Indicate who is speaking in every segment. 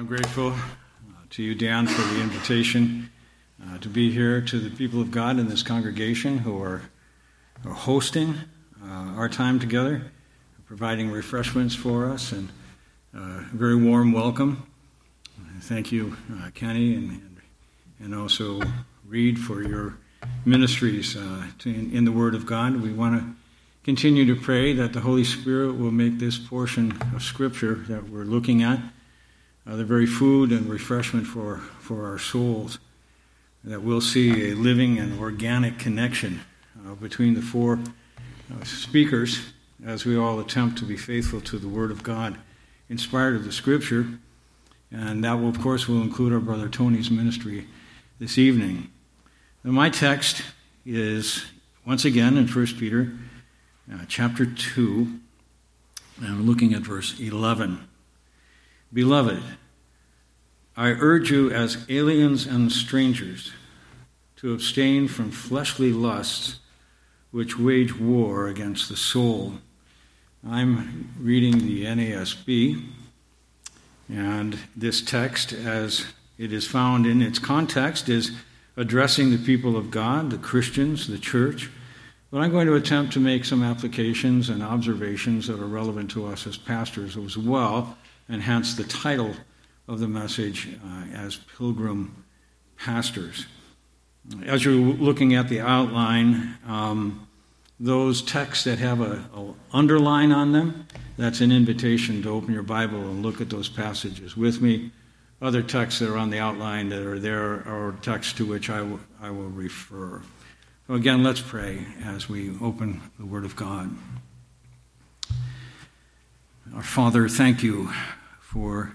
Speaker 1: I'm grateful uh, to you, Dan, for the invitation uh, to be here, to the people of God in this congregation who are, are hosting uh, our time together, providing refreshments for us, and uh, a very warm welcome. Thank you, uh, Kenny, and, and, also Reed, for your ministries uh, to, in, in the Word of God. We want to continue to pray that the Holy Spirit will make this portion of Scripture that we're looking at uh, the very food and refreshment for, for our souls, that we'll see a living and organic connection uh, between the four uh, speakers as we all attempt to be faithful to the Word of God, inspired of the Scripture. And that will, of course, will include our brother Tony's ministry this evening. Now, my text is once again in 1 Peter uh, chapter 2, and looking at verse 11. Beloved, I urge you as aliens and strangers to abstain from fleshly lusts which wage war against the soul. I'm reading the NASB, and this text, as it is found in its context, is addressing the people of God, the Christians, the church. But I'm going to attempt to make some applications and observations that are relevant to us as pastors as well and hence the title of the message uh, as Pilgrim Pastors. As you're looking at the outline, um, those texts that have a, underline on them, that's an invitation to open your Bible and look at those passages with me. Other texts that are on the outline that are there are texts to which I, w- I will refer. So again, let's pray as we open the Word of God. Our Father, thank you for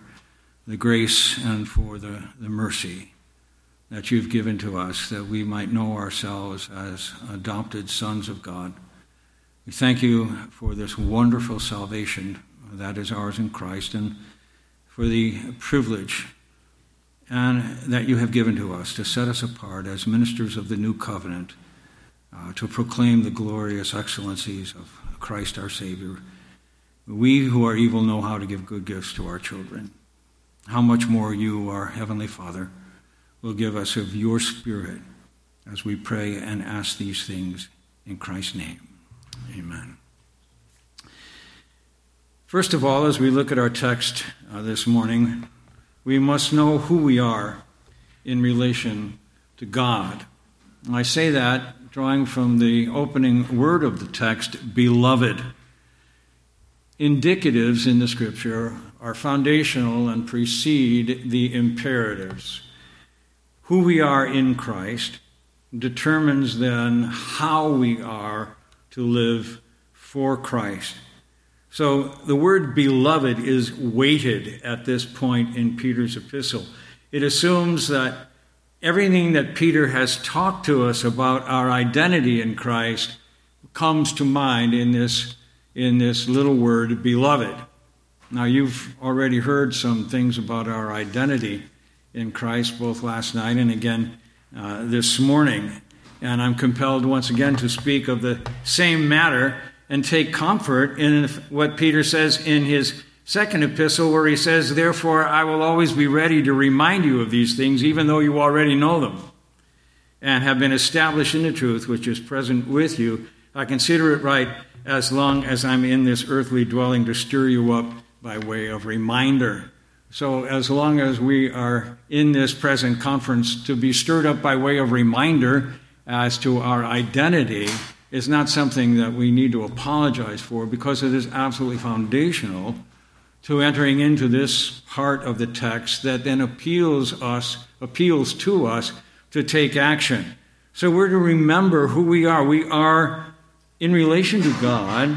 Speaker 1: the grace and for the, the mercy that you've given to us that we might know ourselves as adopted sons of God. We thank you for this wonderful salvation that is ours in Christ and for the privilege and that you have given to us to set us apart as ministers of the new covenant uh, to proclaim the glorious excellencies of Christ our Savior we who are evil know how to give good gifts to our children. How much more you, our Heavenly Father, will give us of your Spirit as we pray and ask these things in Christ's name. Amen. First of all, as we look at our text uh, this morning, we must know who we are in relation to God. I say that drawing from the opening word of the text, beloved indicatives in the scripture are foundational and precede the imperatives. Who we are in Christ determines then how we are to live for Christ. So the word beloved is weighted at this point in Peter's epistle. It assumes that everything that Peter has talked to us about our identity in Christ comes to mind in this in this little word, beloved. Now, you've already heard some things about our identity in Christ, both last night and again uh, this morning. And I'm compelled once again to speak of the same matter and take comfort in what Peter says in his second epistle, where he says, Therefore, I will always be ready to remind you of these things, even though you already know them and have been established in the truth which is present with you. I consider it right as long as I'm in this earthly dwelling to stir you up by way of reminder. So, as long as we are in this present conference to be stirred up by way of reminder as to our identity is not something that we need to apologize for because it is absolutely foundational to entering into this part of the text that then appeals us appeals to us to take action. So we're to remember who we are. We are in relation to God,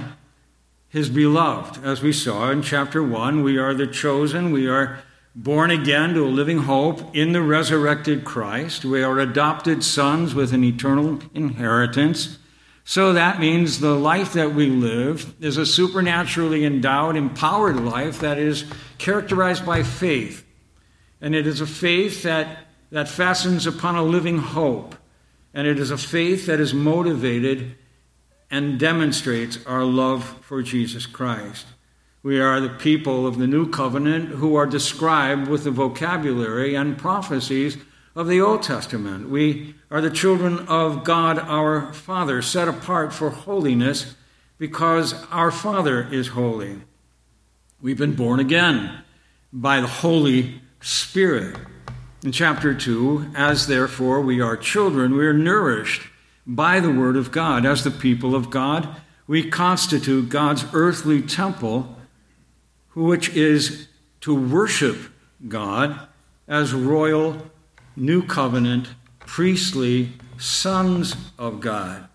Speaker 1: his beloved. As we saw in chapter 1, we are the chosen, we are born again to a living hope in the resurrected Christ. We are adopted sons with an eternal inheritance. So that means the life that we live is a supernaturally endowed, empowered life that is characterized by faith. And it is a faith that, that fastens upon a living hope. And it is a faith that is motivated and demonstrates our love for Jesus Christ. We are the people of the new covenant who are described with the vocabulary and prophecies of the Old Testament. We are the children of God our Father, set apart for holiness because our Father is holy. We've been born again by the Holy Spirit. In chapter 2, as therefore we are children, we are nourished by the Word of God. As the people of God, we constitute God's earthly temple, which is to worship God as royal, new covenant, priestly sons of God.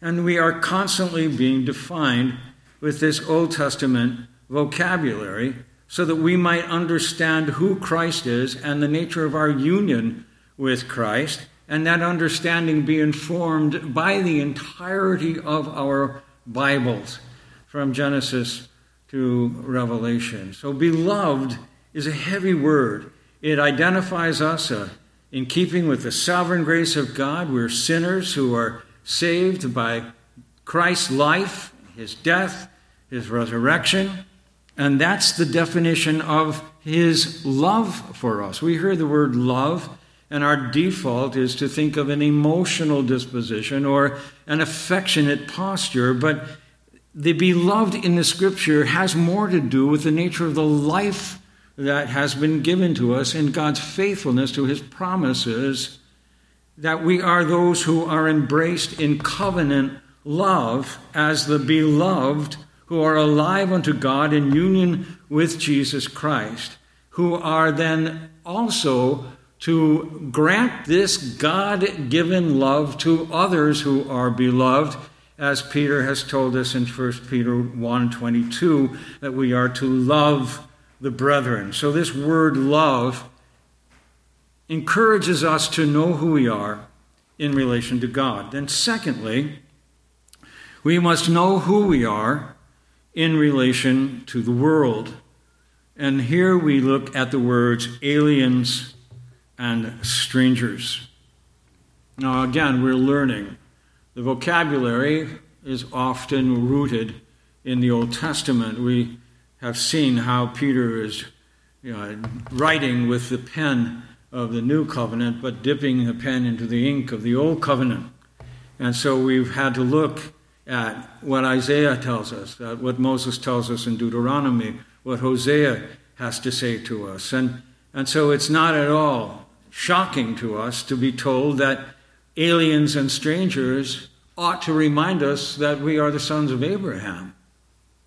Speaker 1: And we are constantly being defined with this Old Testament vocabulary so that we might understand who Christ is and the nature of our union with Christ, and that understanding be informed by the entirety of our Bibles, from Genesis to Revelation. So, beloved is a heavy word. It identifies us uh, in keeping with the sovereign grace of God. We're sinners who are saved by Christ's life, his death, his resurrection. And that's the definition of his love for us. We hear the word love, and our default is to think of an emotional disposition or an affectionate posture, but the beloved in the scripture has more to do with the nature of the life that has been given to us in God's faithfulness to his promises, that we are those who are embraced in covenant love as the beloved who are alive unto God in union with Jesus Christ, who are then also to grant this God given love to others who are beloved, as Peter has told us in 1 Peter 1 22, that we are to love the brethren. So, this word love encourages us to know who we are in relation to God. Then, secondly, we must know who we are in relation to the world. And here we look at the words aliens and strangers. Now, again, we're learning. The vocabulary is often rooted in the Old Testament. We have seen how Peter is you know, writing with the pen of the New Covenant, but dipping the pen into the ink of the Old Covenant. And so we've had to look at what Isaiah tells us, at what Moses tells us in Deuteronomy, what Hosea has to say to us. And, and so it's not at all shocking to us to be told that aliens and strangers ought to remind us that we are the sons of Abraham.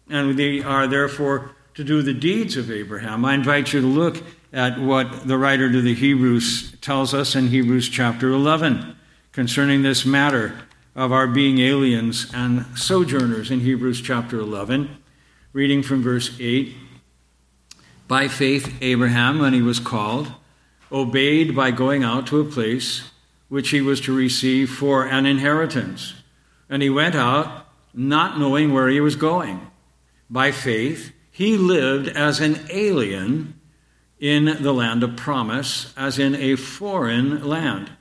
Speaker 1: And we are therefore to do the deeds of Abraham. I invite you to look at what the writer to the Hebrews tells us in Hebrews chapter 11 concerning this matter of our being aliens and sojourners in Hebrews chapter 11, reading from verse 8. By faith, Abraham, when he was called, obeyed by going out to a place which he was to receive for an inheritance. And he went out, not knowing where he was going. By faith, he lived as an alien in the land of promise, as in a foreign land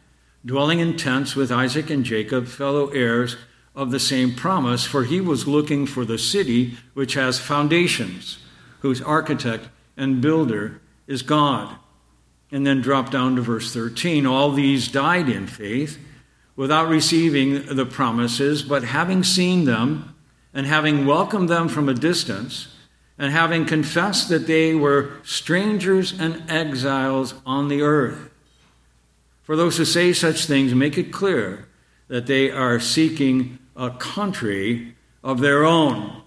Speaker 1: dwelling in tents with Isaac and Jacob, fellow heirs of the same promise, for he was looking for the city which has foundations, whose architect and builder is God. And then drop down to verse 13. All these died in faith without receiving the promises, but having seen them and having welcomed them from a distance, and having confessed that they were strangers and exiles on the earth. For those who say such things make it clear that they are seeking a country of their own.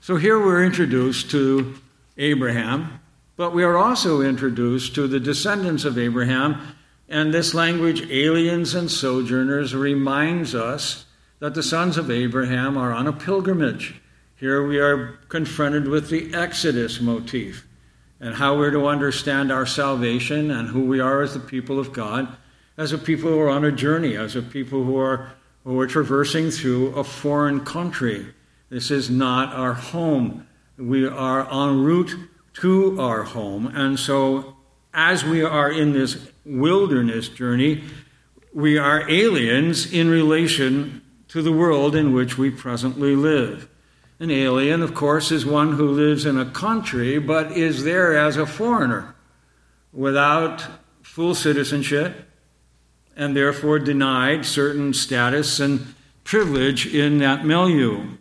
Speaker 1: So here we're introduced to Abraham, but we are also introduced to the descendants of Abraham. And this language, aliens and sojourners, reminds us that the sons of Abraham are on a pilgrimage. Here we are confronted with the Exodus motif and how we're to understand our salvation and who we are as the people of God, as a people who are on a journey, as a people who are, who are traversing through a foreign country. This is not our home. We are en route to our home. And so, as we are in this wilderness journey, we are aliens in relation to the world in which we presently live. An alien, of course, is one who lives in a country but is there as a foreigner without full citizenship and therefore denied certain status and privilege in that milieu.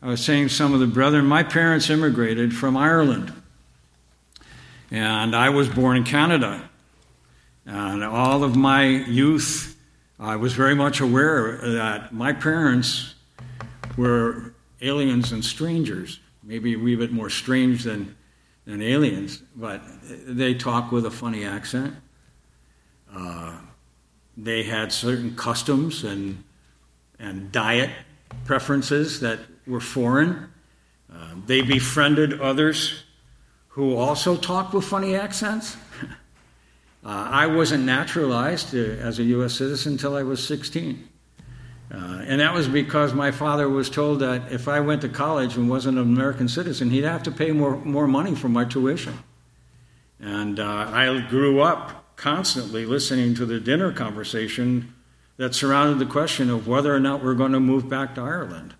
Speaker 1: I was saying to some of the brethren, my parents immigrated from Ireland. And I was born in Canada. And all of my youth, I was very much aware that my parents were aliens and strangers, maybe a wee bit more strange than, than aliens, but they talk with a funny accent. Uh, they had certain customs and, and diet preferences that were foreign. Uh, they befriended others who also talked with funny accents. uh, I wasn't naturalized uh, as a U.S. citizen until I was 16. Uh, and that was because my father was told that if I went to college and wasn't an American citizen, he'd have to pay more, more money for my tuition. And uh, I grew up constantly listening to the dinner conversation that surrounded the question of whether or not we're going to move back to Ireland.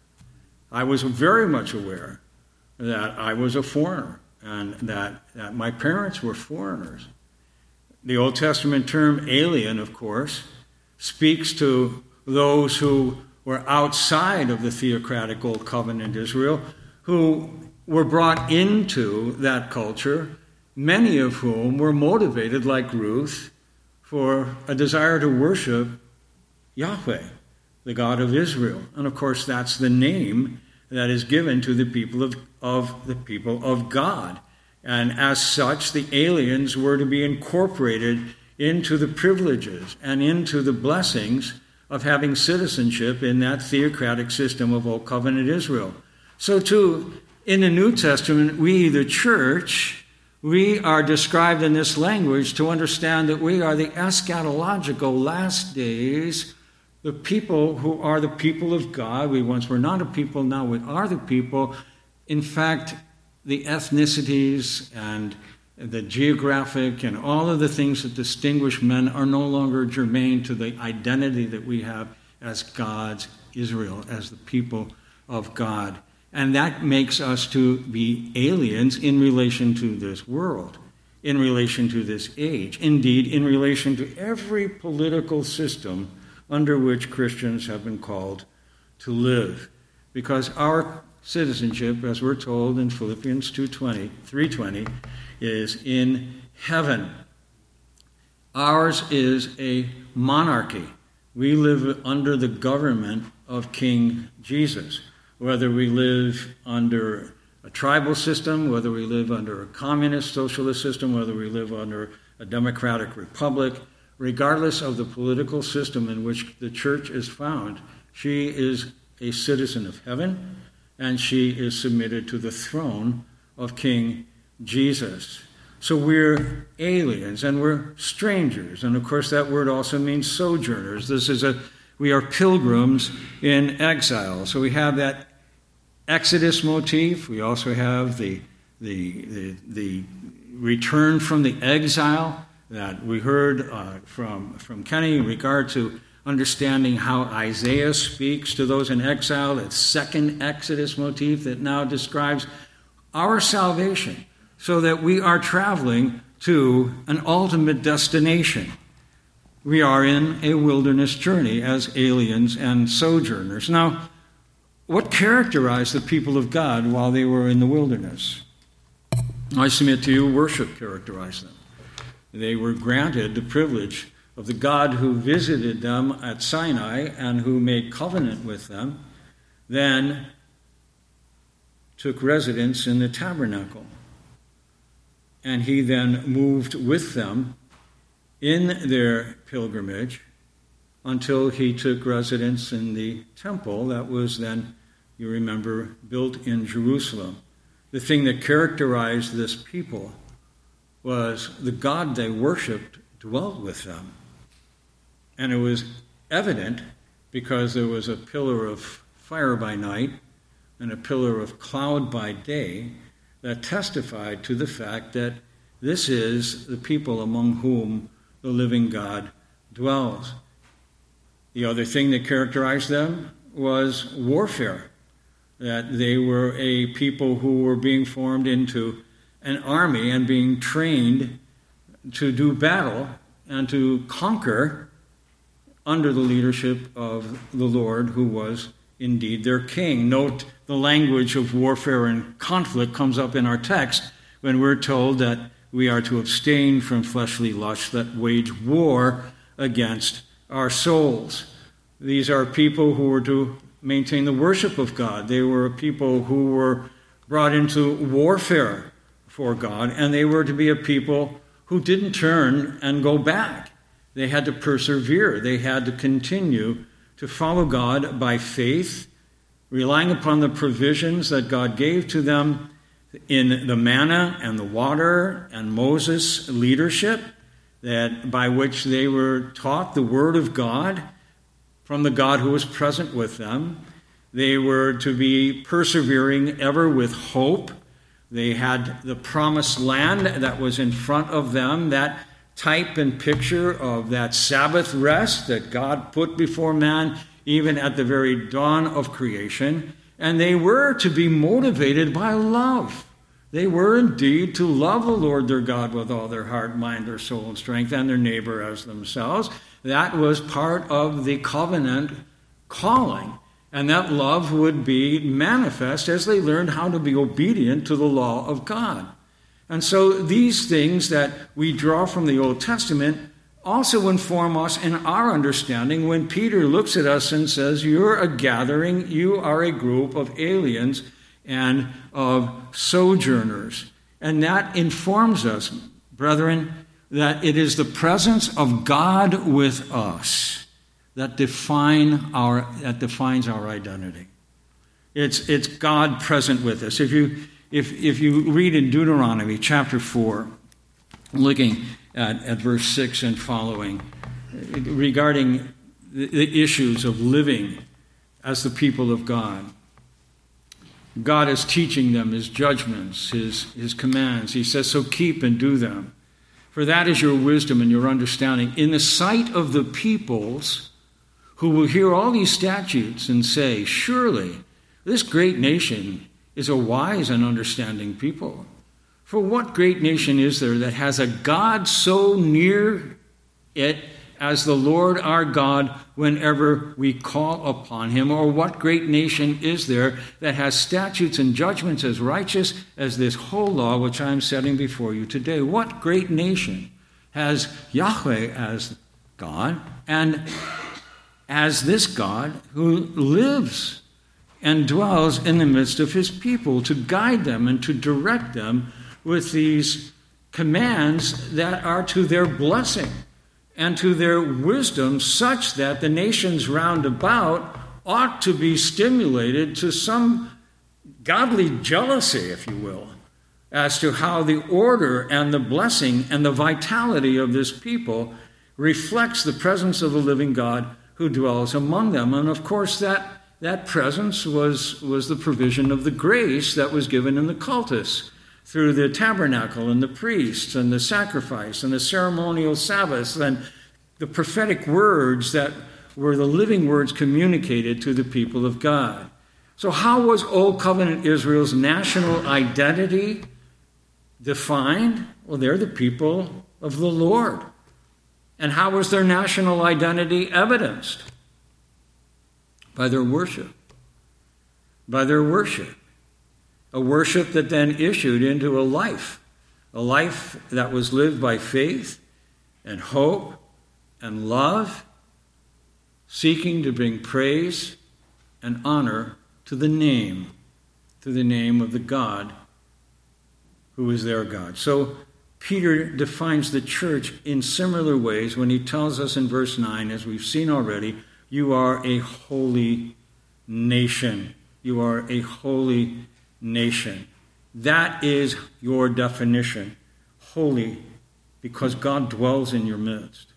Speaker 1: I was very much aware that I was a foreigner and that, that my parents were foreigners. The Old Testament term alien, of course, speaks to those who were outside of the theocratic Old Covenant Israel, who were brought into that culture, many of whom were motivated, like Ruth, for a desire to worship Yahweh, the God of Israel. And of course, that's the name that is given to the people of, of the people of God. And as such, the aliens were to be incorporated into the privileges and into the blessings of having citizenship in that theocratic system of Old Covenant Israel. So, too, in the New Testament, we, the church, we are described in this language to understand that we are the eschatological last days the people who are the people of God. We once were not a people, now we are the people. In fact, the ethnicities and the geographic and all of the things that distinguish men are no longer germane to the identity that we have as God's Israel, as the people of God. And that makes us to be aliens in relation to this world, in relation to this age, indeed, in relation to every political system under which Christians have been called to live. Because our citizenship, as we're told in Philippians 2:20, 3:20, is in heaven. Ours is a monarchy. We live under the government of King Jesus. Whether we live under a tribal system, whether we live under a communist socialist system, whether we live under a democratic republic, regardless of the political system in which the church is found, she is a citizen of heaven and she is submitted to the throne of King Jesus. So we're aliens and we're strangers. And of course, that word also means sojourners. This is a, we are pilgrims in exile. So we have that Exodus motif. We also have the, the, the, the return from the exile that we heard uh, from, from Kenny in regard to understanding how Isaiah speaks to those in exile, that second Exodus motif that now describes our salvation, so that we are traveling to an ultimate destination. We are in a wilderness journey as aliens and sojourners. Now, what characterized the people of God while they were in the wilderness? I submit to you, worship characterized them. They were granted the privilege of the God who visited them at Sinai and who made covenant with them, then took residence in the tabernacle. And he then moved with them in their pilgrimage until he took residence in the temple that was then, you remember, built in Jerusalem. The thing that characterized this people was the God they worshiped dwelt with them. And it was evident because there was a pillar of fire by night and a pillar of cloud by day that testified to the fact that this is the people among whom the living God dwells. The other thing that characterized them was warfare. that they were a people who were being formed into an army and being trained to do battle and to conquer under the leadership of the Lord, who was indeed their king. Note the language of warfare and conflict comes up in our text when we're told that we are to abstain from fleshly lusts that wage war against our souls. These are people who were to maintain the worship of God. They were a people who were brought into warfare for God, and they were to be a people who didn't turn and go back. They had to persevere, they had to continue to follow God by faith, relying upon the provisions that God gave to them in the manna and the water and Moses' leadership, that by which they were taught the word of God from the God who was present with them. They were to be persevering ever with hope. They had the promised land that was in front of them, that type and picture of that Sabbath rest that God put before man even at the very dawn of creation. And they were to be motivated by love. They were indeed to love the Lord their God with all their heart, mind, their soul, and strength, and their neighbor as themselves. That was part of the covenant calling. And that love would be manifest as they learned how to be obedient to the law of God. And so these things that we draw from the Old Testament also inform us in our understanding when Peter looks at us and says, You're a gathering, you are a group of aliens and of sojourners. And that informs us, brethren, that it is the presence of God with us that define our that defines our identity. It's it's God present with us. If you if if you read in Deuteronomy chapter four, looking at, at verse six and following, regarding the, the issues of living as the people of God. God is teaching them his judgments, his, his commands. He says, So keep and do them. For that is your wisdom and your understanding in the sight of the peoples who will hear all these statutes and say, Surely this great nation is a wise and understanding people. For what great nation is there that has a God so near it as the Lord our God whenever we call upon him? Or what great nation is there that has statutes and judgments as righteous as this whole law which I am setting before you today? What great nation has Yahweh as God and as this God who lives and dwells in the midst of his people to guide them and to direct them with these commands that are to their blessing? and to their wisdom, such that the nations round about ought to be stimulated to some godly jealousy, if you will, as to how the order and the blessing and the vitality of this people reflects the presence of the living God who dwells among them. And of course, that, that presence was, was the provision of the grace that was given in the cultus through the tabernacle and the priests and the sacrifice and the ceremonial Sabbaths and the prophetic words that were the living words communicated to the people of God. So, how was Old Covenant Israel's national identity defined? Well, they're the people of the Lord. And how was their national identity evidenced? By their worship. By their worship a worship that then issued into a life, a life that was lived by faith and hope and love, seeking to bring praise and honor to the name, to the name of the God who is their God. So Peter defines the church in similar ways when he tells us in verse 9, as we've seen already, you are a holy nation. You are a holy nation. That is your definition. Holy, because God dwells in your midst.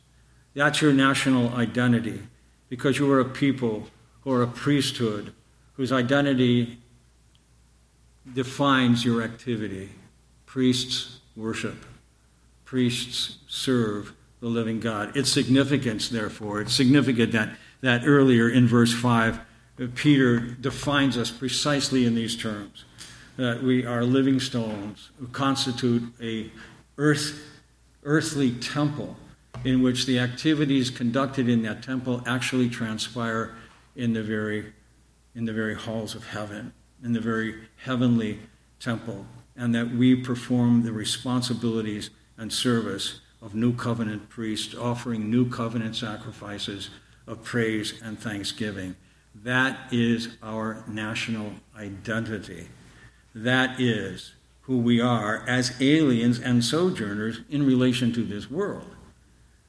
Speaker 1: That's your national identity, because you are a people who are a priesthood whose identity defines your activity. Priests worship, priests serve the living God. Its significance, therefore, it's significant that, that earlier in verse 5, Peter defines us precisely in these terms that we are living stones who constitute a earth, earthly temple in which the activities conducted in that temple actually transpire in the very, in the very halls of heaven, in the very heavenly temple, and that we perform the responsibilities and service of new covenant priests, offering new covenant sacrifices of praise and thanksgiving. That is our national identity. That is who we are as aliens and sojourners in relation to this world.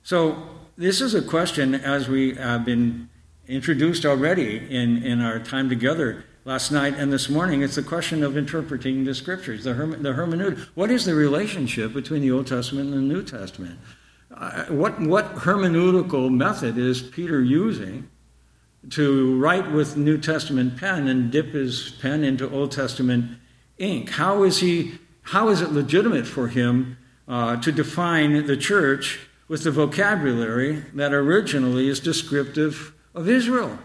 Speaker 1: So, this is a question, as we have been introduced already in, in our time together last night and this morning. It's the question of interpreting the scriptures, the, herme- the hermeneutic. What is the relationship between the Old Testament and the New Testament? What, what hermeneutical method is Peter using to write with New Testament pen and dip his pen into Old Testament ink? How is, he, how is it legitimate for him uh, to define the church with the vocabulary that originally is descriptive of Israel,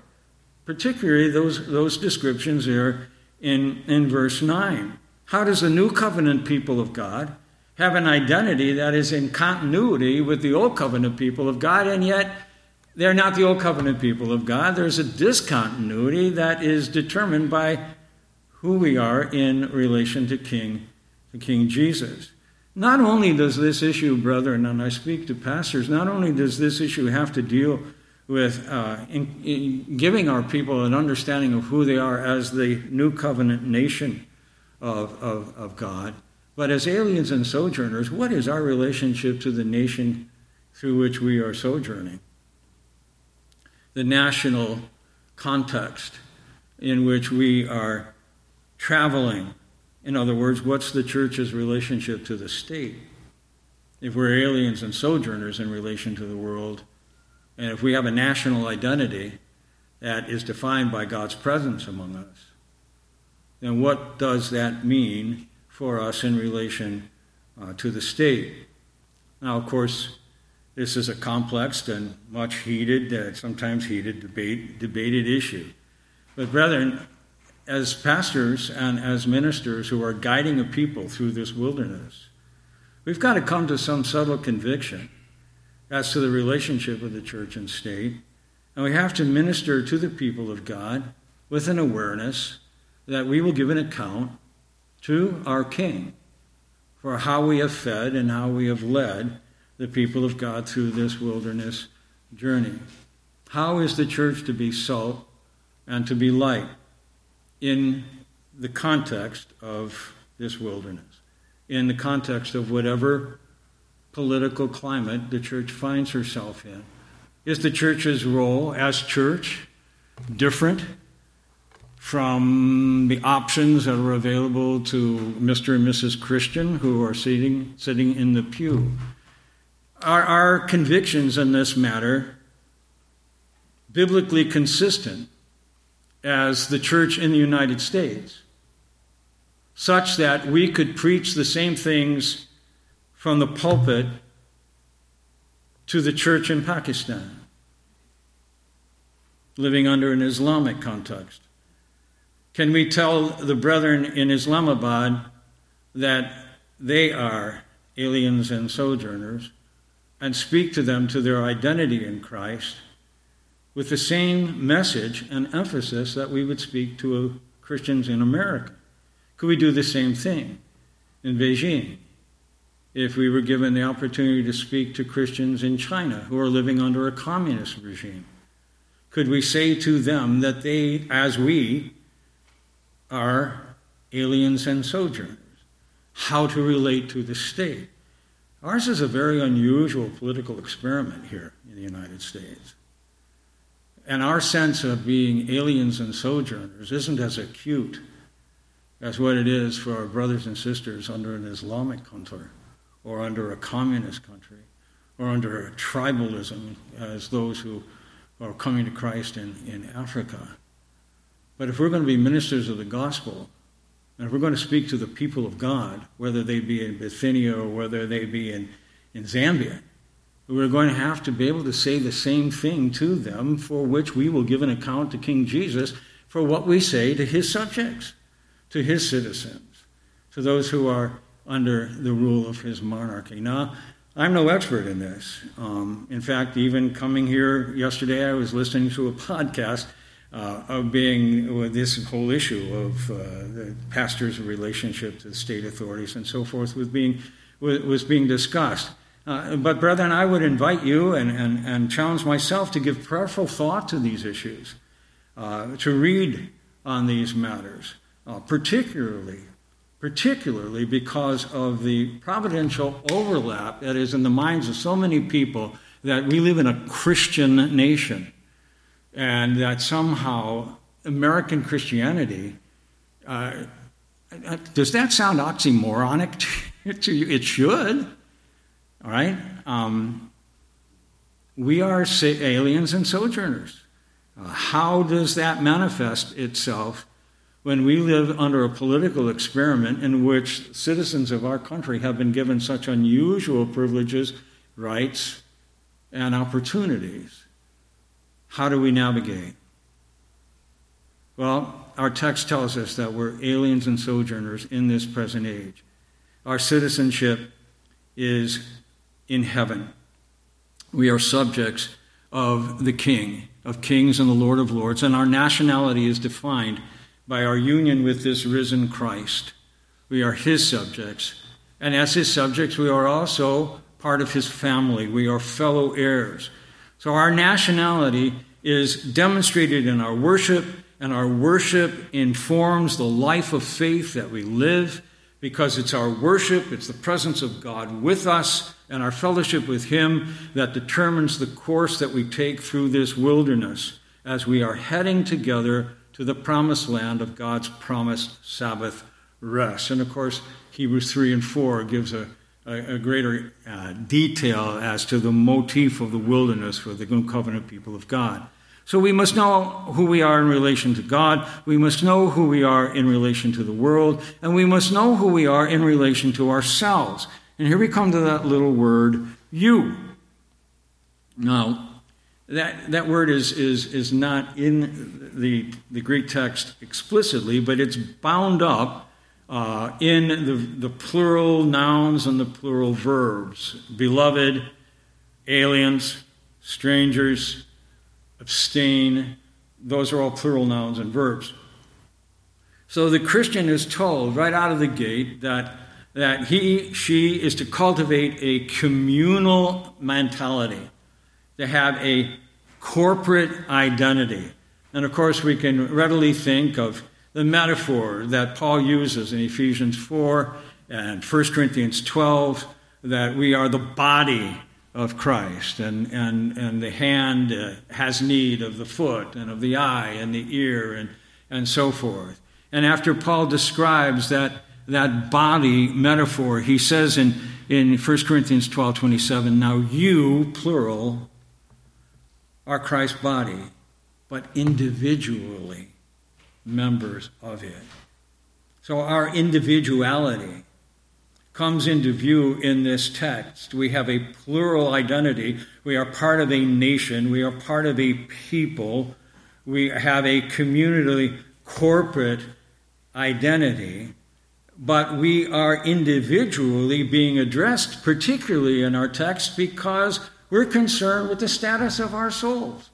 Speaker 1: particularly those, those descriptions there in, in verse 9. How does the new covenant people of God have an identity that is in continuity with the old covenant people of God, and yet they're not the old covenant people of God? There's a discontinuity that is determined by who we are in relation to King, to King Jesus. Not only does this issue, brethren, and I speak to pastors, not only does this issue have to deal with uh, in, in giving our people an understanding of who they are as the new covenant nation of, of, of God, but as aliens and sojourners, what is our relationship to the nation through which we are sojourning? The national context in which we are traveling in other words, what's the church's relationship to the state? If we're aliens and sojourners in relation to the world, and if we have a national identity that is defined by God's presence among us, then what does that mean for us in relation uh, to the state? Now, of course, this is a complex and much heated, uh, sometimes heated, debate, debated issue. But, brethren, as pastors and as ministers who are guiding a people through this wilderness, we've got to come to some subtle conviction as to the relationship of the church and state. And we have to minister to the people of God with an awareness that we will give an account to our King for how we have fed and how we have led the people of God through this wilderness journey. How is the church to be salt and to be light? in the context of this wilderness, in the context of whatever political climate the church finds herself in. Is the church's role as church different from the options that are available to Mr. and Mrs. Christian who are sitting, sitting in the pew? Are our convictions in this matter biblically consistent as the church in the United States, such that we could preach the same things from the pulpit to the church in Pakistan, living under an Islamic context? Can we tell the brethren in Islamabad that they are aliens and sojourners and speak to them to their identity in Christ? with the same message and emphasis that we would speak to Christians in America? Could we do the same thing in Beijing if we were given the opportunity to speak to Christians in China who are living under a communist regime? Could we say to them that they, as we, are aliens and sojourners? How to relate to the state? Ours is a very unusual political experiment here in the United States. And our sense of being aliens and sojourners isn't as acute as what it is for our brothers and sisters under an Islamic country or under a communist country or under tribalism as those who are coming to Christ in, in Africa. But if we're going to be ministers of the gospel, and if we're going to speak to the people of God, whether they be in Bithynia or whether they be in, in Zambia, we're going to have to be able to say the same thing to them, for which we will give an account to King Jesus for what we say to his subjects, to his citizens, to those who are under the rule of his monarchy. Now, I'm no expert in this. Um, in fact, even coming here yesterday, I was listening to a podcast uh, of being with this whole issue of uh, the pastor's relationship to state authorities and so forth was being was being discussed. Uh, but brethren, I would invite you and, and, and challenge myself to give prayerful thought to these issues, uh, to read on these matters, uh, particularly particularly because of the providential overlap that is in the minds of so many people that we live in a Christian nation and that somehow American Christianity. Uh, does that sound oxymoronic to you? It should. All right? Um, we are aliens and sojourners. Uh, how does that manifest itself when we live under a political experiment in which citizens of our country have been given such unusual privileges, rights, and opportunities. How do we navigate? Well, our text tells us that we're aliens and sojourners in this present age. Our citizenship is in heaven. We are subjects of the King, of kings and the Lord of lords, and our nationality is defined by our union with this risen Christ. We are his subjects. And as his subjects, we are also part of his family. We are fellow heirs. So our nationality is demonstrated in our worship, and our worship informs the life of faith that we live because it's our worship, it's the presence of God with us, and our fellowship with him that determines the course that we take through this wilderness as we are heading together to the promised land of God's promised Sabbath rest. And of course, Hebrews 3 and 4 gives a, a, a greater uh, detail as to the motif of the wilderness for the new covenant people of God. So we must know who we are in relation to God, we must know who we are in relation to the world, and we must know who we are in relation to ourselves. And here we come to that little word, you. Now, that, that word is, is, is not in the, the Greek text explicitly, but it's bound up uh, in the, the plural nouns and the plural verbs beloved, aliens, strangers, abstain. Those are all plural nouns and verbs. So the Christian is told right out of the gate that, that he, she is to cultivate a communal mentality to have a corporate identity. And of course, we can readily think of the metaphor that Paul uses in Ephesians 4 and 1 Corinthians 12 that we are the body of Christ, and, and, and the hand uh, has need of the foot, and of the eye, and the ear, and, and so forth. And after Paul describes that, that body metaphor, he says in, in 1 Corinthians 12 27, Now you, plural, are Christ's body, but individually members of it. So our individuality comes into view in this text. We have a plural identity. We are part of a nation. We are part of a people. We have a community, corporate identity. But we are individually being addressed, particularly in our text, because we're concerned with the status of our souls.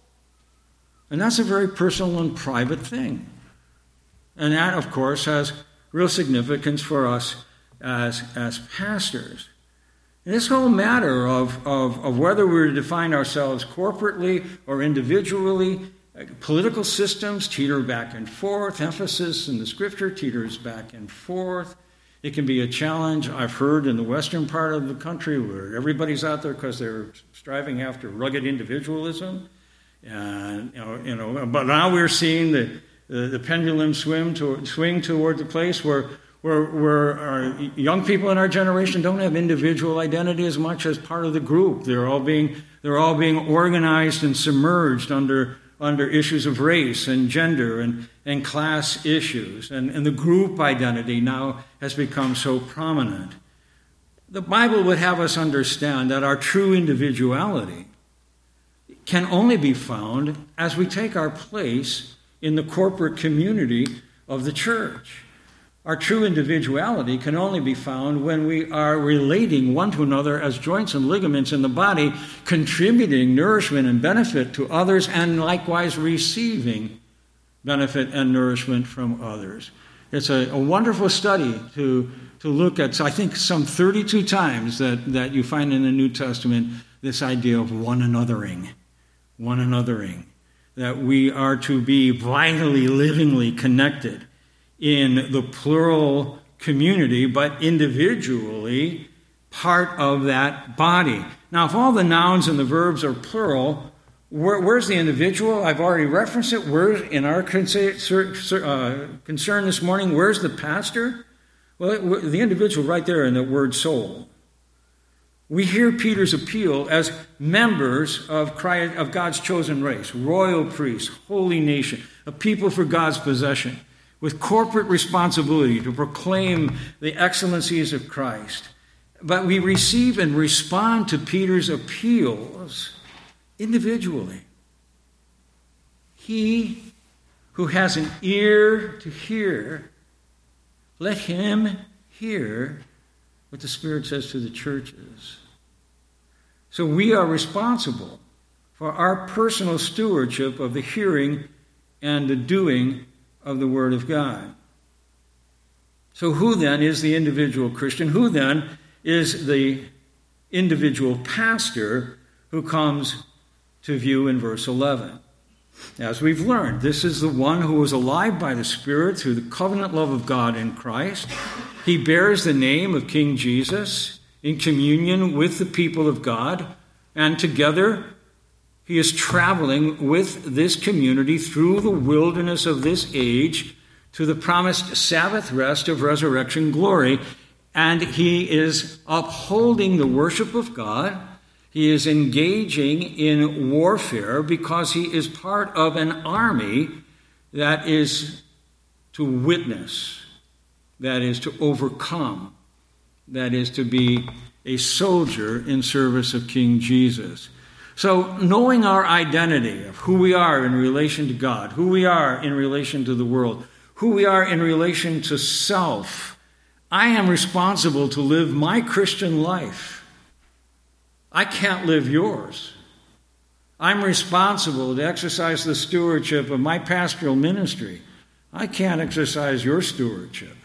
Speaker 1: And that's a very personal and private thing. And that, of course, has real significance for us as, as pastors. And this whole matter of, of, of whether we're to define ourselves corporately or individually, uh, political systems teeter back and forth, emphasis in the scripture teeters back and forth. It can be a challenge. I've heard in the western part of the country where everybody's out there because they're striving after rugged individualism. And, you know, you know, but now we're seeing the, the, the pendulum swim to, swing toward the place where, where, where our young people in our generation don't have individual identity as much as part of the group. They're all being, they're all being organized and submerged under under issues of race and gender and, and class issues. And, and the group identity now has become so prominent. The Bible would have us understand that our true individuality can only be found as we take our place in the corporate community of the church. Our true individuality can only be found when we are relating one to another as joints and ligaments in the body, contributing nourishment and benefit to others, and likewise receiving benefit and nourishment from others. It's a, a wonderful study to, to look at. So I think some 32 times that, that you find in the New Testament this idea of one anothering. One anothering. That we are to be vitally, livingly connected in the plural community, but individually part of that body. Now, if all the nouns and the verbs are plural, where, where's the individual? I've already referenced it. Where in our uh, concern this morning? Where's the pastor? Well, the individual right there in the word soul. We hear Peter's appeal as members of, Christ, of God's chosen race, royal priests, holy nation, a people for God's possession with corporate responsibility to proclaim the excellencies of Christ. But we receive and respond to Peter's appeals individually. He who has an ear to hear, let him hear what the Spirit says to the churches. So we are responsible for our personal stewardship of the hearing and the doing of the Word of God. So, who then is the individual Christian? Who then is the individual pastor who comes to view in verse 11? As we've learned, this is the one who is alive by the Spirit through the covenant love of God in Christ. He bears the name of King Jesus in communion with the people of God, and together he is traveling with this community through the wilderness of this age to the promised Sabbath rest of resurrection glory. And he is upholding the worship of God. He is engaging in warfare because he is part of an army that is to witness, that is to overcome, that is to be a soldier in service of King Jesus. So, knowing our identity of who we are in relation to God, who we are in relation to the world, who we are in relation to self, I am responsible to live my Christian life. I can't live yours. I'm responsible to exercise the stewardship of my pastoral ministry. I can't exercise your stewardship.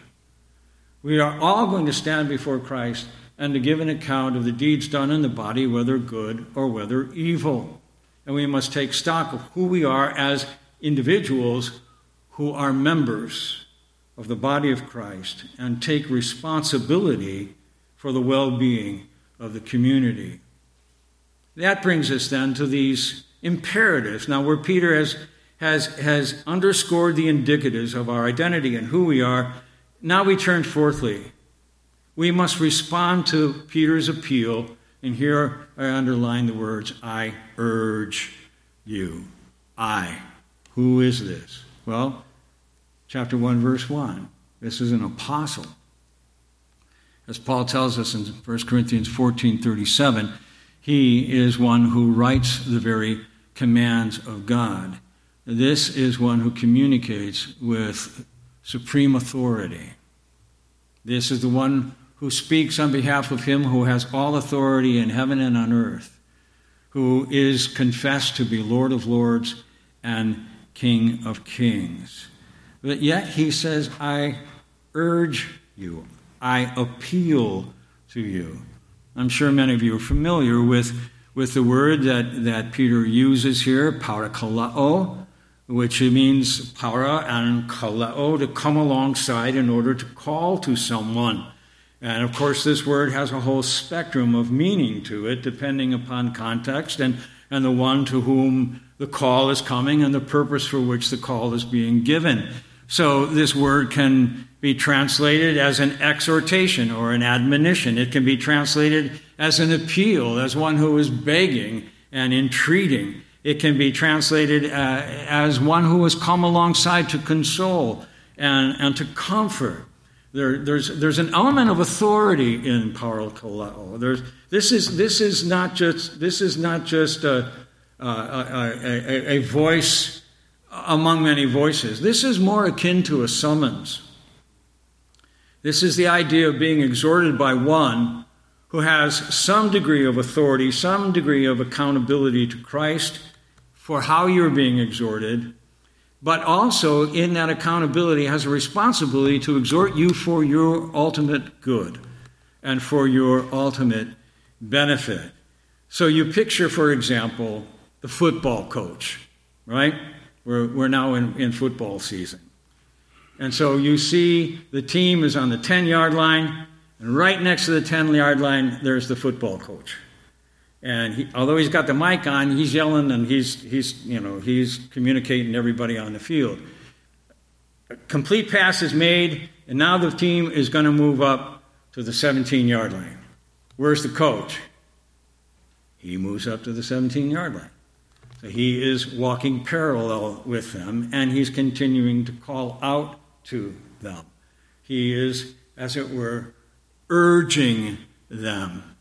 Speaker 1: We are all going to stand before Christ and to give an account of the deeds done in the body, whether good or whether evil. And we must take stock of who we are as individuals who are members of the body of Christ and take responsibility for the well being of the community. That brings us then to these imperatives. Now, where Peter has, has, has underscored the indicatives of our identity and who we are, now we turn fourthly we must respond to Peter's appeal, and here I underline the words I urge you. I. Who is this? Well, chapter 1, verse 1. This is an apostle. As Paul tells us in 1 Corinthians 14 37, he is one who writes the very commands of God. This is one who communicates with supreme authority. This is the one who speaks on behalf of him who has all authority in heaven and on earth, who is confessed to be Lord of lords and King of kings. But yet he says, I urge you, I appeal to you. I'm sure many of you are familiar with, with the word that, that Peter uses here, parakaleo, which means para and kaleo, to come alongside in order to call to someone. And of course, this word has a whole spectrum of meaning to it, depending upon context and, and the one to whom the call is coming and the purpose for which the call is being given. So, this word can be translated as an exhortation or an admonition. It can be translated as an appeal, as one who is begging and entreating. It can be translated uh, as one who has come alongside to console and, and to comfort. There, there's, there's an element of authority in parakaleo. There's, this, is, this is not just, this is not just a, a, a, a voice among many voices. This is more akin to a summons. This is the idea of being exhorted by one who has some degree of authority, some degree of accountability to Christ for how you're being exhorted, but also in that accountability has a responsibility to exhort you for your ultimate good and for your ultimate benefit. So you picture, for example, the football coach, right? We're, we're now in, in football season. And so you see the team is on the 10 yard line, and right next to the 10 yard line, there's the football coach. And he, although he's got the mic on, he's yelling and he's, he's, you know, he's communicating to everybody on the field. A complete pass is made, and now the team is going to move up to the 17 yard line. Where's the coach? He moves up to the 17 yard line. So he is walking parallel with them, and he's continuing to call out to them. He is, as it were, urging them.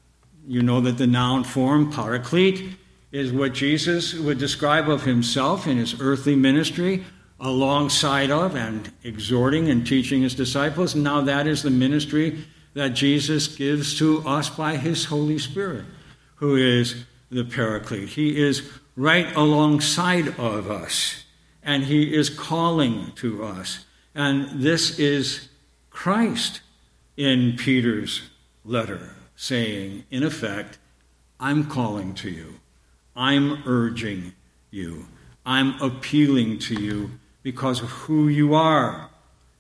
Speaker 1: You know that the noun form, paraclete, is what Jesus would describe of himself in his earthly ministry, alongside of and exhorting and teaching his disciples. Now, that is the ministry that Jesus gives to us by his Holy Spirit, who is the paraclete. He is right alongside of us, and he is calling to us. And this is Christ in Peter's letter, saying, in effect, I'm calling to you. I'm urging you. I'm appealing to you because of who you are,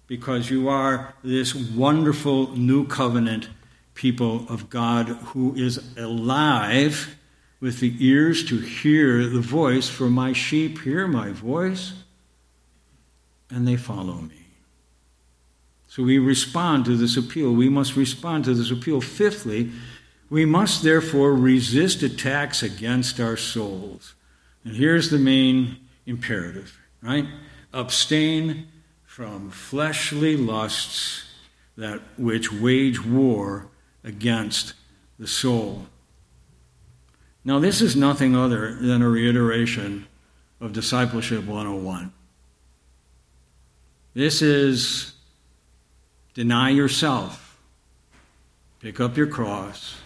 Speaker 1: because you are this wonderful new covenant people of God who is alive with the ears to hear the voice, for my sheep hear my voice, and they follow me. So we respond to this appeal. We must respond to this appeal. Fifthly, we must therefore resist attacks against our souls. And here's the main imperative, right? Abstain from fleshly lusts that which wage war against the soul. Now, this is nothing other than a reiteration of Discipleship 101. This is Deny yourself, pick up your cross,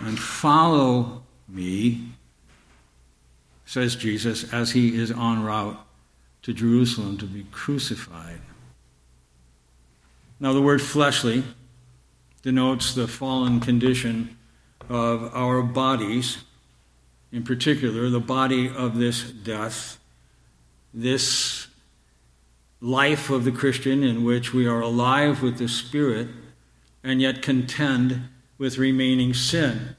Speaker 1: and follow me, says Jesus, as he is en route to Jerusalem to be crucified. Now, the word fleshly denotes the fallen condition of our bodies, in particular, the body of this death, this life of the Christian in which we are alive with the Spirit and yet contend with remaining sin.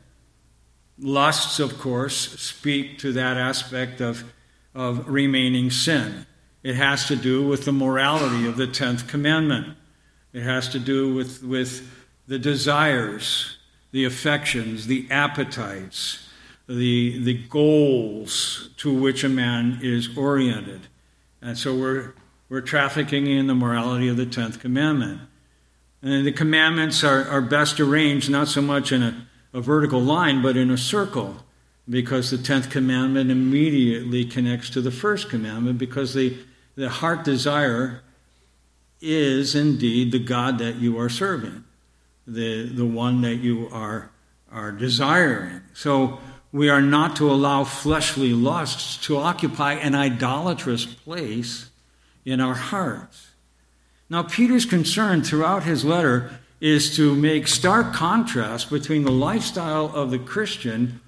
Speaker 1: Lusts, of course, speak to that aspect of, of remaining sin. It has to do with the morality of the 10th commandment. It has to do with, with the desires, the affections, the appetites, the, the goals to which a man is oriented. And so we're we're trafficking in the morality of the 10th commandment. And the commandments are, are best arranged not so much in a, a vertical line, but in a circle, because the 10th commandment immediately connects to the first commandment, because the, the heart desire is indeed the God that you are serving, the, the one that you are, are desiring. So we are not to allow fleshly lusts to occupy an idolatrous place in our hearts. Now, Peter's concern throughout his letter is to make stark contrast between the lifestyle of the Christian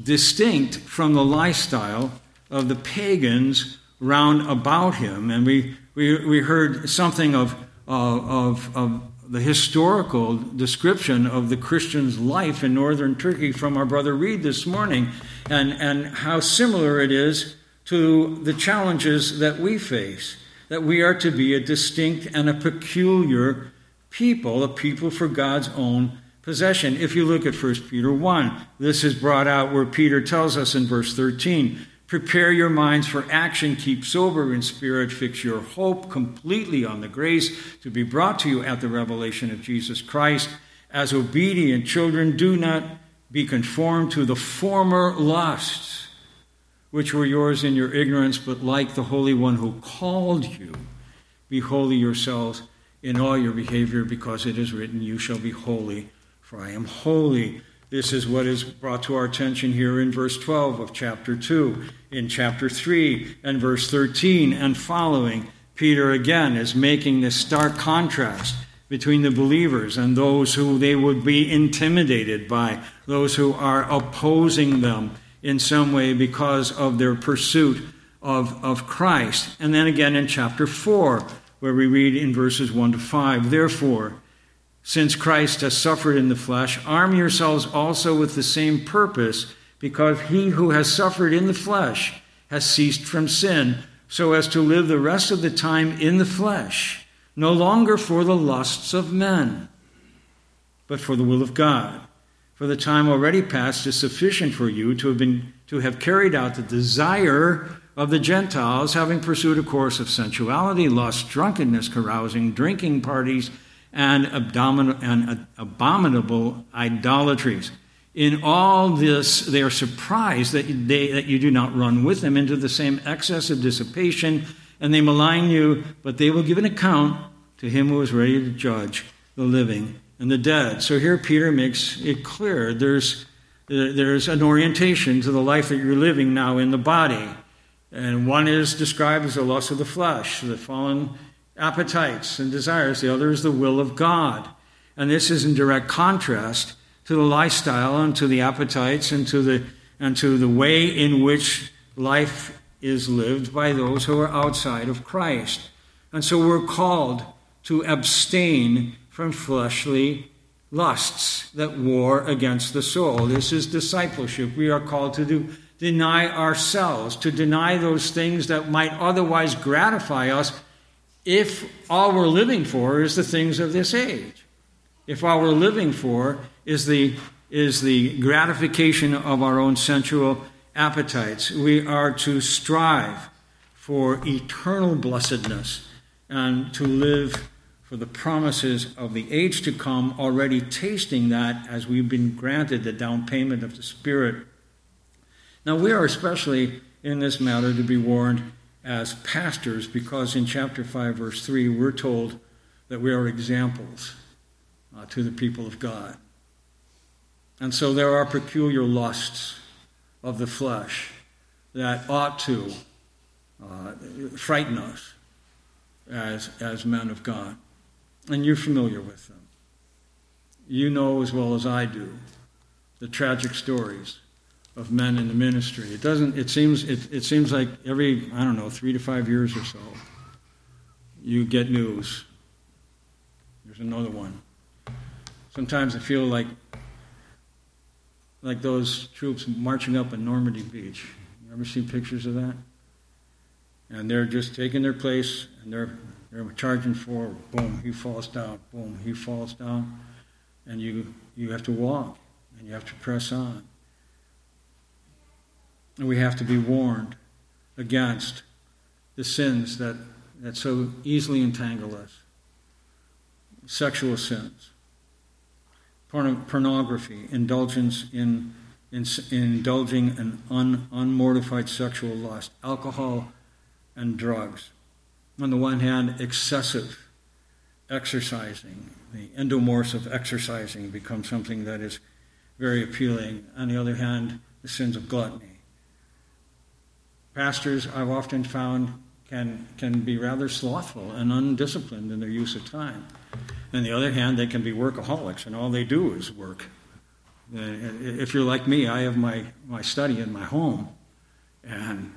Speaker 1: distinct from the lifestyle of the pagans round about him. And we, we, we heard something of, uh, of, of the historical description of the Christian's life in northern Turkey from our brother Reed this morning, and, and how similar it is to the challenges that we face, that we are to be a distinct and a peculiar people, a people for God's own possession. If you look at 1 Peter 1, this is brought out where Peter tells us in verse 13 Prepare your minds for action, keep sober in spirit, fix your hope completely on the grace to be brought to you at the revelation of Jesus Christ. As obedient children, do not be conformed to the former lusts which were yours in your ignorance, but like the Holy One who called you, be holy yourselves in all your behavior, because it is written, You shall be holy, for I am holy. This is what is brought to our attention here in verse 12 of chapter 2. In chapter 3 and verse 13 and following, Peter again is making this stark contrast between the believers and those who they would be intimidated by, those who are opposing them in some way because of their pursuit of, of Christ. And then again in chapter 4, where we read in verses 1 to 5 Therefore, since Christ has suffered in the flesh, arm yourselves also with the same purpose, because he who has suffered in the flesh has ceased from sin, so as to live the rest of the time in the flesh no longer for the lusts of men, but for the will of God. For the time already past is sufficient for you to have been to have carried out the desire of the Gentiles, having pursued a course of sensuality, lust, drunkenness, carousing, drinking parties, and, and abominable idolatries. In all this, they are surprised that, they, that you do not run with them into the same excess of dissipation and they malign you, but they will give an account to him who is ready to judge the living and the dead. So here Peter makes it clear there's, there's an orientation to the life that you're living now in the body. And one is described as the lust of the flesh, the fallen appetites and desires. The other is the will of God. And this is in direct contrast to the lifestyle and to the appetites and to the, and to the way in which life is lived by those who are outside of Christ. And so we're called to abstain from fleshly lusts that war against the soul. This is discipleship. We are called to do, deny ourselves, to deny those things that might otherwise gratify us if all we're living for is the things of this age. If all we're living for is the, is the gratification of our own sensual appetites. We are to strive for eternal blessedness and to live for the promises of the age to come, already tasting that as we've been granted the down payment of the Spirit. Now, we are especially in this matter to be warned as pastors because in chapter 5, verse 3, we're told that we are examples uh, to the people of God. And so there are peculiar lusts of the flesh that ought to uh, frighten us as, as men of God. And you're familiar with them. You know as well as I do the tragic stories of men in the ministry. It doesn't, it seems, it, it seems like every, I don't know, three to five years or so, you get news. There's another one. Sometimes I feel like like those troops marching up in Normandy Beach. You ever seen pictures of that? And they're just taking their place and they're they're charging forward. Boom, he falls down. Boom, he falls down. And you you have to walk and you have to press on. And we have to be warned against the sins that, that so easily entangle us. Sexual sins pornography, indulgence in, in, in indulging in un, unmortified sexual lust, alcohol, and drugs. On the one hand, excessive exercising, the endorphins of exercising become something that is very appealing. On the other hand, the sins of gluttony. Pastors, I've often found, can, can be rather slothful and undisciplined in their use of time. On the other hand, they can be workaholics, and all they do is work. Uh, if you're like me, I have my, my study in my home, and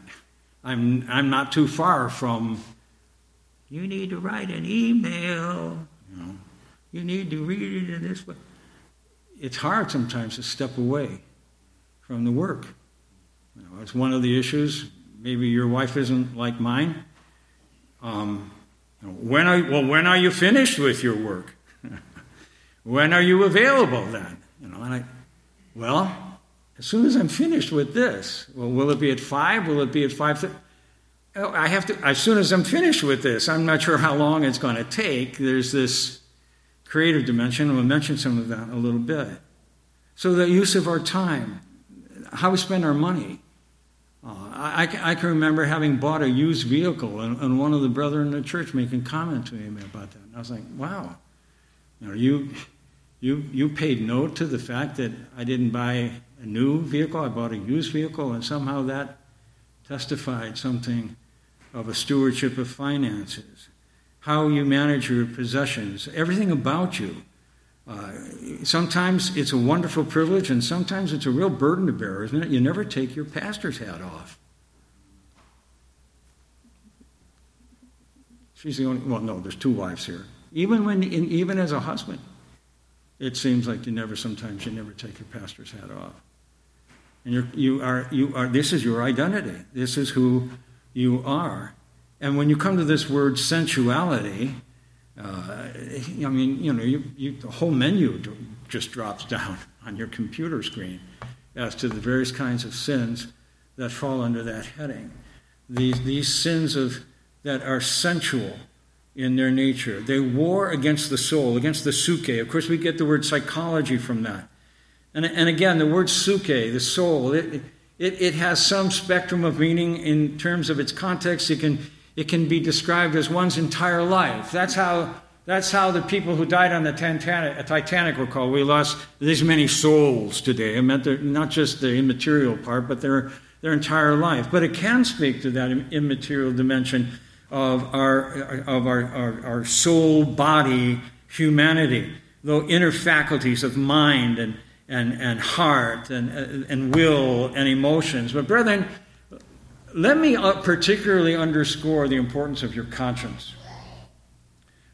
Speaker 1: I'm, I'm not too far from, you need to write an email, you know, you need to read it in this way. It's hard sometimes to step away from the work. You know, it's one of the issues. Maybe your wife isn't like mine. Um, when are, well, when are you finished with your work? when are you available then? You know, and I, well, as soon as I'm finished with this, well, will it be at five? Will it be at five? I have to, as soon as I'm finished with this, I'm not sure how long it's going to take. There's this creative dimension, and we'll mention some of that a little bit. So, the use of our time, how we spend our money, uh, I, I can remember having bought a used vehicle and, and one of the brethren in the church making comment to me about that. And I was like, wow, you know, you, you, you paid note to the fact that I didn't buy a new vehicle, I bought a used vehicle, and somehow that testified something of a stewardship of finances. How you manage your possessions, everything about you. Uh, sometimes it's a wonderful privilege, and sometimes it's a real burden to bear, isn't it? You never take your pastor's hat off. She's the only, well, no, there's two wives here. Even, when, even as a husband, it seems like you never, sometimes you never take your pastor's hat off. And you're, you are, you are, this is your identity. This is who you are. And when you come to this word sensuality, uh, I mean, you know, you, you, the whole menu just drops down on your computer screen as to the various kinds of sins that fall under that heading. These, these sins of, that are sensual in their nature. They war against the soul, against the suke. Of course, we get the word psychology from that. And, and again, the word suke, the soul, it, it, it has some spectrum of meaning in terms of its context. It can, it can be described as one's entire life. That's how, that's how the people who died on the Titanic, Titanic were called. We lost these many souls today. It meant not just the immaterial part, but their, their entire life. But it can speak to that immaterial dimension of our, of our, our, our soul body humanity, the inner faculties of mind and, and, and heart and, and will and emotions. But, brethren, let me uh, particularly underscore the importance of your conscience.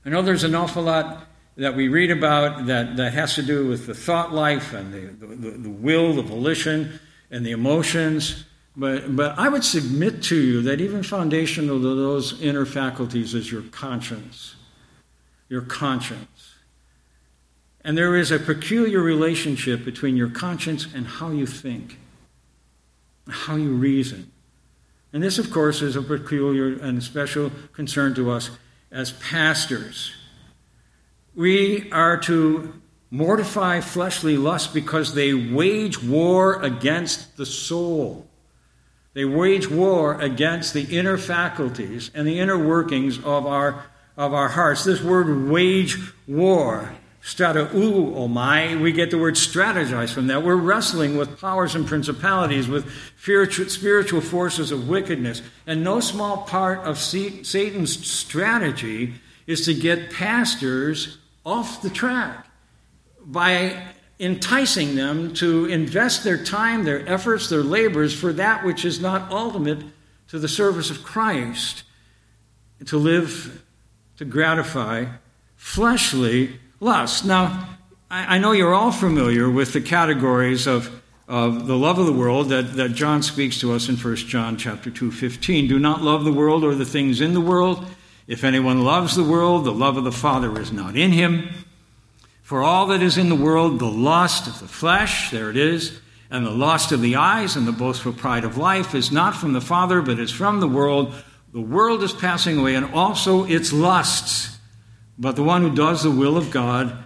Speaker 1: I know there's an awful lot that we read about that, that has to do with the thought life and the, the, the will, the volition, and the emotions. But, but I would submit to you that even foundational to those inner faculties is your conscience. Your conscience. And there is a peculiar relationship between your conscience and how you think, how you reason. And this, of course, is a peculiar and special concern to us as pastors. We are to mortify fleshly lusts because they wage war against the soul. They wage war against the inner faculties and the inner workings of our, of our hearts. This word wage war, Oh my, we get the word strategize from that. We're wrestling with powers and principalities, with spiritual forces of wickedness. And no small part of Satan's strategy is to get pastors off the track by enticing them to invest their time, their efforts, their labors for that which is not ultimate to the service of Christ, to live to gratify fleshly lust. Now, I, know you're all familiar with the categories of, of the love of the world that, that John speaks to us in 1 John chapter 2, 15. Do not love the world or the things in the world. If anyone loves the world, the love of the Father is not in him. For all that is in the world, the lust of the flesh, there it is, and the lust of the eyes and the boastful pride of life is not from the Father, but is from the world. The world is passing away, and also its lusts. But the one who does the will of God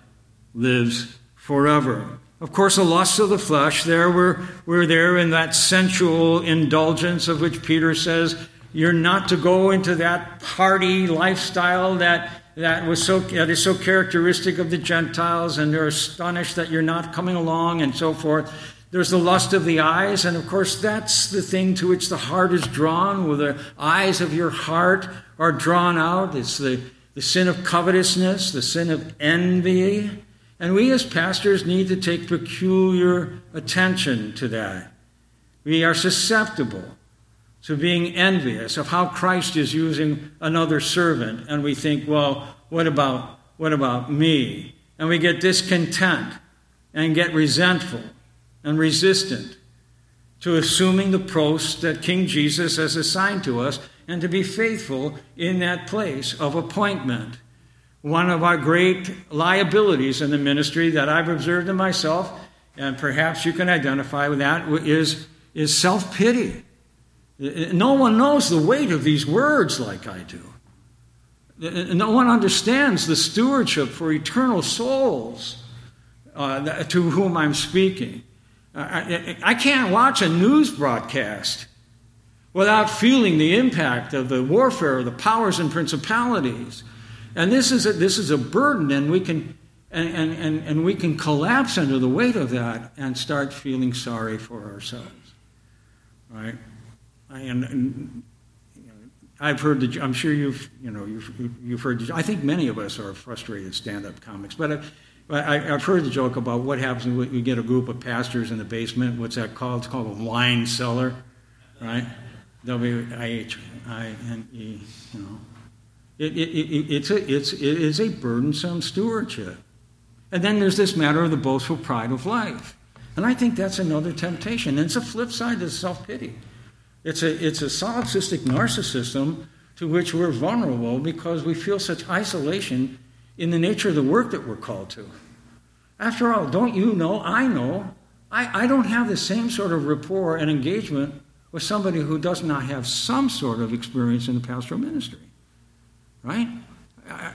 Speaker 1: lives forever. Of course, the lusts of the flesh, there we're, we're there in that sensual indulgence of which Peter says, you're not to go into that party lifestyle that that was so that is so characteristic of the Gentiles, and they're astonished that you're not coming along, and so forth. There's the lust of the eyes, and of course, that's the thing to which the heart is drawn, where the eyes of your heart are drawn out. It's the, the sin of covetousness, the sin of envy. And we as pastors need to take peculiar attention to that. We are susceptible to being envious of how Christ is using another servant, and we think, well, what about what about me? And we get discontent and get resentful and resistant to assuming the post that King Jesus has assigned to us and to be faithful in that place of appointment. One of our great liabilities in the ministry that I've observed in myself, and perhaps you can identify with that, is, is self pity. No one knows the weight of these words like I do. No one understands the stewardship for eternal souls uh, to whom I'm speaking. I, I can't watch a news broadcast without feeling the impact of the warfare of the powers and principalities. And this is a, this is a burden, and we can and, and, and, we can collapse under the weight of that and start feeling sorry for ourselves. Right? And, and I've heard the, I'm sure you've, you know, you've, you've heard, I think many of us are frustrated stand-up comics, but, uh, I, have heard the joke about what happens when you get a group of pastors in the basement. What's that called? It's called a whine cellar, right? W-I-H-I-N-E, you know. It, it, it, it's, a, it's, it is a burdensome stewardship. And then there's this matter of the boastful pride of life. And I think that's another temptation. And it's a flip side to self pity. It's a, it's a solipsistic narcissism to which we're vulnerable because we feel such isolation in the nature of the work that we're called to. After all, don't you know? I know. I, I don't have the same sort of rapport and engagement with somebody who does not have some sort of experience in the pastoral ministry. Right?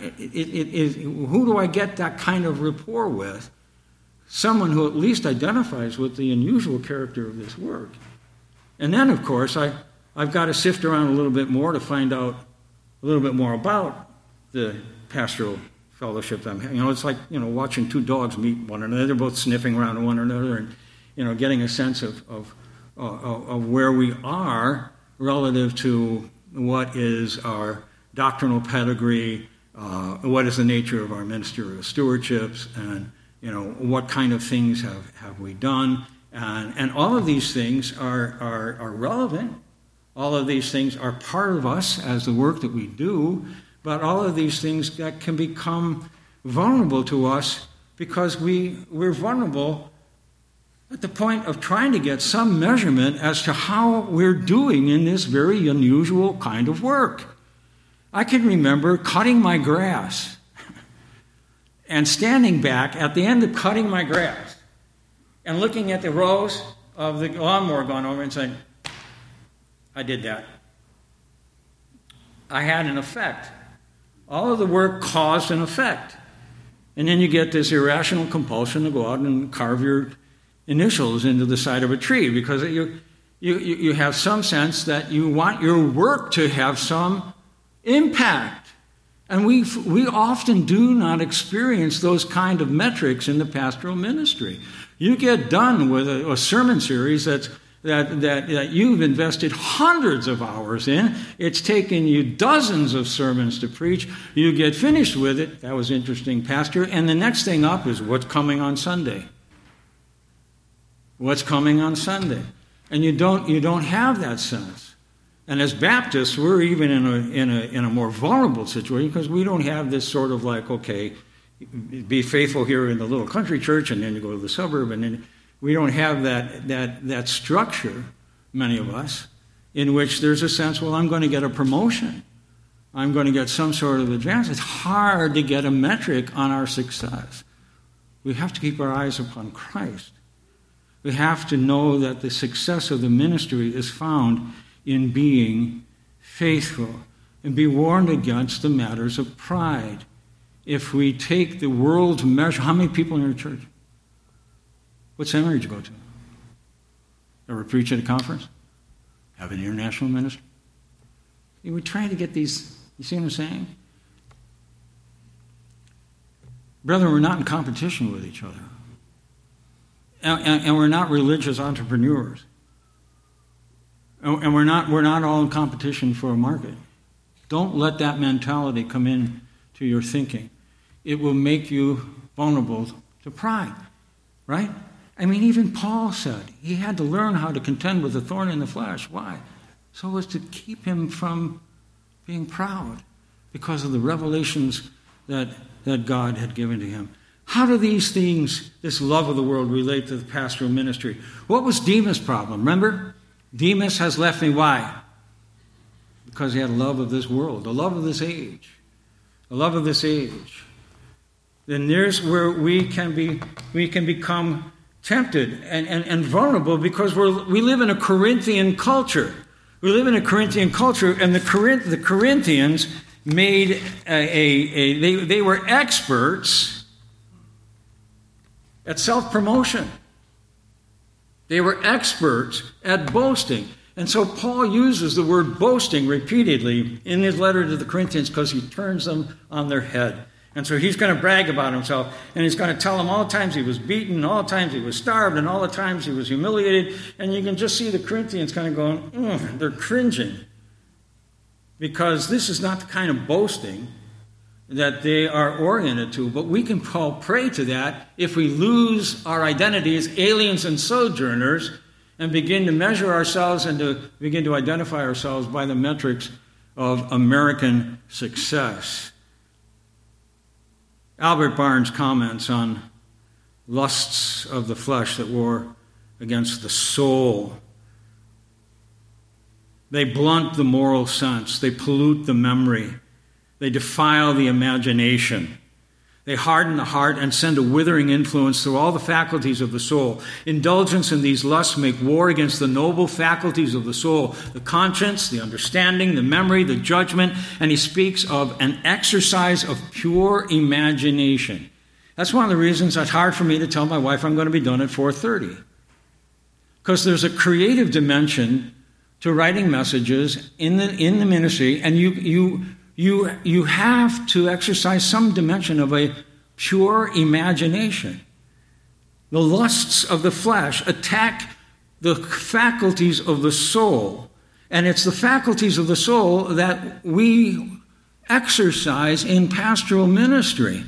Speaker 1: It, it, it, who do I get that kind of rapport with? Someone who at least identifies with the unusual character of this work. And then, of course, I, I've got to sift around a little bit more to find out a little bit more about the pastoral fellowship. I'm, you know, it's like you know watching two dogs meet one another. They're both sniffing around one another, and you know, getting a sense of of, of, of where we are relative to what is our doctrinal pedigree, uh, what is the nature of our ministerial stewardships, and you know what kind of things have, have we done, and, and all of these things are, are, are relevant. All of these things are part of us as the work that we do, but all of these things that can become vulnerable to us because we, we're vulnerable at the point of trying to get some measurement as to how we're doing in this very unusual kind of work. I can remember cutting my grass and standing back at the end of cutting my grass and looking at the rows of the lawnmower going over and saying, I did that. I had an effect. All of the work caused an effect. And then you get this irrational compulsion to go out and carve your initials into the side of a tree because you, you, you have some sense that you want your work to have some impact. And we, we often do not experience those kind of metrics in the pastoral ministry. You get done with a, a sermon series that's, that, that, that you've invested hundreds of hours in. It's taken you dozens of sermons to preach. You get finished with it. That was interesting, Pastor. And the next thing up is what's coming on Sunday. What's coming on Sunday? And you don't, you don't have that sense. And as Baptists, we're even in a, in a, in a more vulnerable situation because we don't have this sort of like, okay, be faithful here in the little country church and then you go to the suburb. And then we don't have that, that, that structure, many of us, in which there's a sense, well, I'm going to get a promotion. I'm going to get some sort of advance. It's hard to get a metric on our success. We have to keep our eyes upon Christ. We have to know that the success of the ministry is found in being faithful and be warned against the matters of pride. If we take the world's measure, how many people in your church? What seminary did you go to? Ever preach at a conference? Have an international ministry? We're trying to get these, you see what I'm saying? Brethren, we're not in competition with each other. And, and, and we're not religious entrepreneurs. And we're not, we're not all in competition for a market. Don't let that mentality come in to your thinking. It will make you vulnerable to pride, right? I mean, even Paul said he had to learn how to contend with the thorn in the flesh. Why? So as to keep him from being proud because of the revelations that, that God had given to him. How do these things, this love of the world, relate to the pastoral ministry? What was Demas' problem? Remember? Demas has left me. Why? Because he had a love of this world, a love of this age, a love of this age. Then there's where we can be we can become tempted and, and, and vulnerable because we're, we live in a Corinthian culture. We live in a Corinthian culture, and the, Corinth, the Corinthians made a, a, a they, they were experts at self promotion. They were experts at boasting. And so Paul uses the word boasting repeatedly in his letter to the Corinthians because he turns them on their head. And so he's going to brag about himself, and he's going to tell them all the times he was beaten, all the times he was starved, and all the times he was humiliated. And you can just see the Corinthians kind of going, mm, they're cringing. Because this is not the kind of boasting that they are oriented to. But we can fall prey to that if we lose our identity as aliens and sojourners and begin to measure ourselves and to begin to identify ourselves by the metrics of American success. Albert Barnes comments on lusts of the flesh that war against the soul. They blunt the moral sense, they pollute the memory, they defile the imagination. They harden the heart and send a withering influence through all the faculties of the soul. Indulgence in these lusts make war against the noble faculties of the soul the conscience, the understanding, the memory, the judgment. And he speaks of an exercise of pure imagination. That's one of the reasons it's hard for me to tell my wife I'm going to be done at 4:30. Because there's a creative dimension to writing messages in the, in the ministry, and you, you you, you have to exercise some dimension of a pure imagination. The lusts of the flesh attack the faculties of the soul, and it's the faculties of the soul that we exercise in pastoral ministry.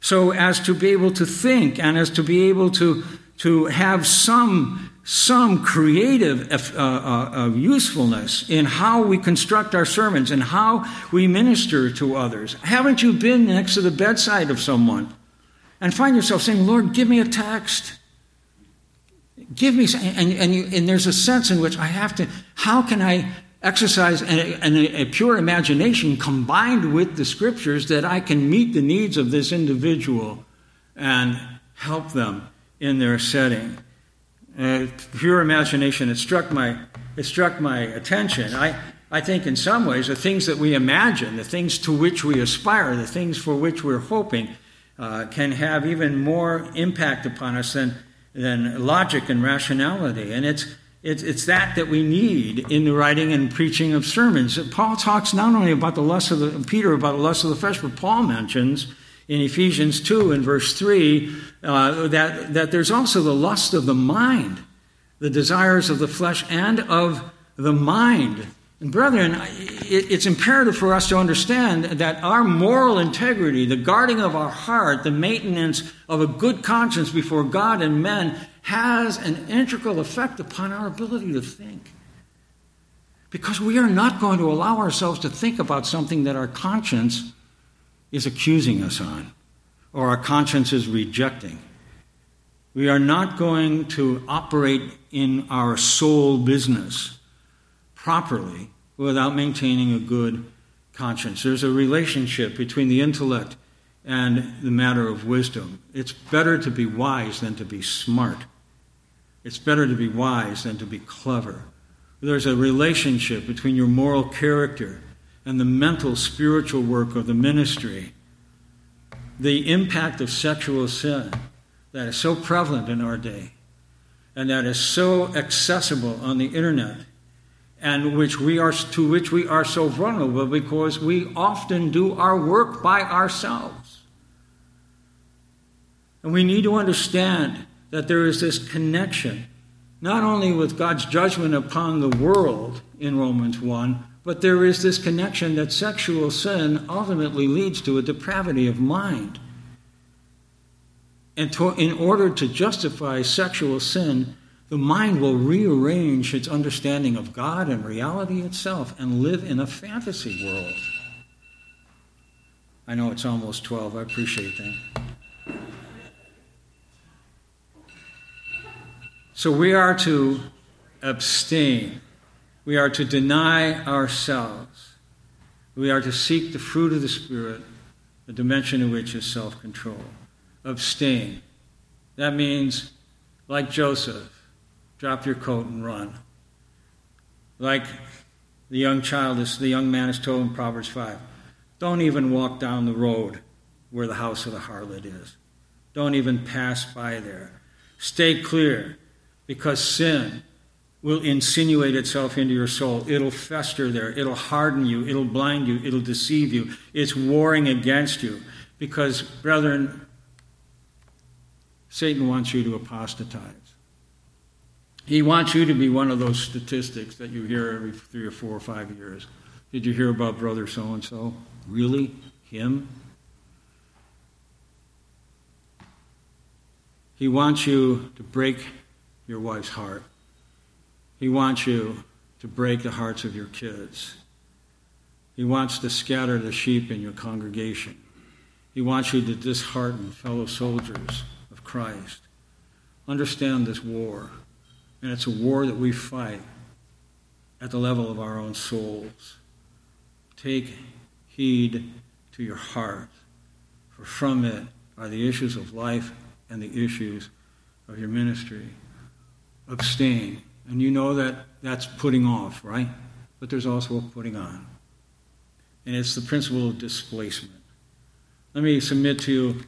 Speaker 1: So, as to be able to think and as to be able to, to have some some creative uh, uh, usefulness in how we construct our sermons and how we minister to others. Haven't you been next to the bedside of someone and find yourself saying, Lord, give me a text? Give me, and, and, you, and there's a sense in which I have to, how can I exercise a pure imagination combined with the scriptures that I can meet the needs of this individual and help them in their setting? Pure imagination, it struck my, it struck my attention. I, I think in some ways the things that we imagine, the things to which we aspire, the things for which we're hoping, uh, can have even more impact upon us than, than logic and rationality. And it's, it's, it's that that we need in the writing and preaching of sermons. Paul talks not only about the lust of the, Peter about the lust of the flesh, but Paul mentions in Ephesians 2 and verse 3 uh, that, that there's also the lust of the mind, the desires of the flesh and of the mind. And brethren, it's imperative for us to understand that our moral integrity, the guarding of our heart, the maintenance of a good conscience before God and men, has an integral effect upon our ability to think. Because we are not going to allow ourselves to think about something that our conscience is accusing us on or our conscience is rejecting. We are not going to operate in our soul business properly without maintaining a good conscience. There's a relationship between the intellect and the matter of wisdom. It's better to be wise than to be smart. It's better to be wise than to be clever. There's a relationship between your moral character and the mental, spiritual work of the ministry, the impact of sexual sin that is so prevalent in our day and that is so accessible on the internet and which we are to which we are so vulnerable because we often do our work by ourselves. And we need to understand that there is this connection not only with God's judgment upon the world in Romans 1, but there is this connection that sexual sin ultimately leads to a depravity of mind. And to, in order to justify sexual sin, the mind will rearrange its understanding of God and reality itself and live in a fantasy world. I know it's almost 12. I appreciate that. So we are to abstain we are to deny ourselves. We are to seek the fruit of the Spirit, the dimension of which is self control. Abstain. That means, like Joseph, drop your coat and run. Like the young child, is, the young man is told in Proverbs 5 don't even walk down the road where the house of the harlot is. Don't even pass by there. Stay clear because sin will insinuate itself into your soul. It'll fester there. It'll harden you. It'll blind you. It'll deceive you. It's warring against you. Because, brethren, Satan wants you to apostatize. He wants you to be one of those statistics that you hear every three or four or five years. Did you hear about brother so and so? Really? Him? He wants you to break your wife's heart. He wants you to break the hearts of your kids. He wants to scatter the sheep in your congregation. He wants you to dishearten fellow soldiers Christ. Understand this war. And it's a war that we fight at the level of our own souls. Take heed to your heart, for from it are the issues of life and the issues of your ministry. Abstain and you know that that's putting off, right? But there's also a putting on. And it's the principle of displacement. Let me submit to you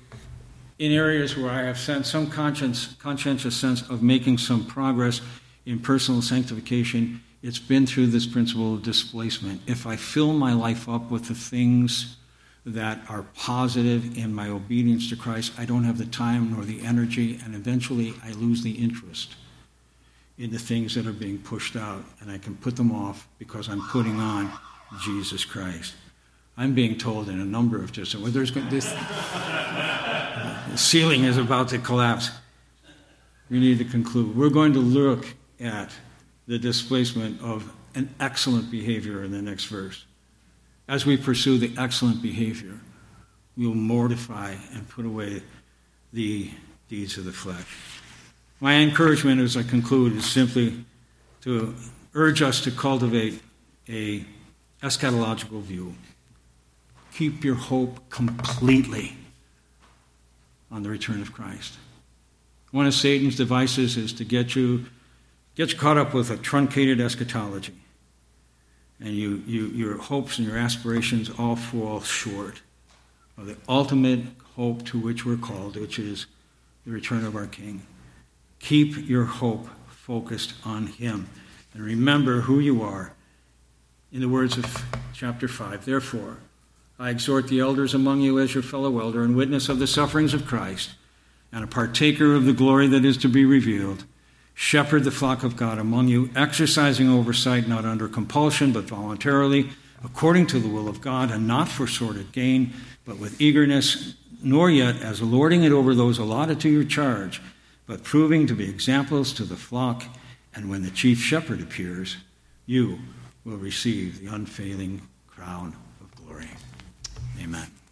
Speaker 1: in areas where I have sensed some conscientious sense of making some progress in personal sanctification, it's been through this principle of displacement. If I fill my life up with the things that are positive in my obedience to Christ, I don't have the time nor the energy, and eventually I lose the interest in the things that are being pushed out, and I can put them off because I'm putting on Jesus Christ. I'm being told in a number of just well, there's this the ceiling is about to collapse. We need to conclude. We're going to look at the displacement of an excellent behavior in the next verse. As we pursue the excellent behavior, we will mortify and put away the deeds of the flesh. My encouragement as I conclude is simply to urge us to cultivate a eschatological view. Keep your hope completely on the return of Christ. One of Satan's devices is to get you get you caught up with a truncated eschatology. And you, you, your hopes and your aspirations all fall short of the ultimate hope to which we're called, which is the return of our King. Keep your hope focused on Him. And remember who you are. In the words of chapter 5, therefore, I exhort the elders among you as your fellow elder and witness of the sufferings of Christ and a partaker of the glory that is to be revealed. Shepherd the flock of God among you, exercising oversight not under compulsion, but voluntarily, according to the will of God, and not for sordid gain, but with eagerness, nor yet as lording it over those allotted to your charge but proving to be examples to the flock. And when the chief shepherd appears, you will receive the unfailing crown. Amen.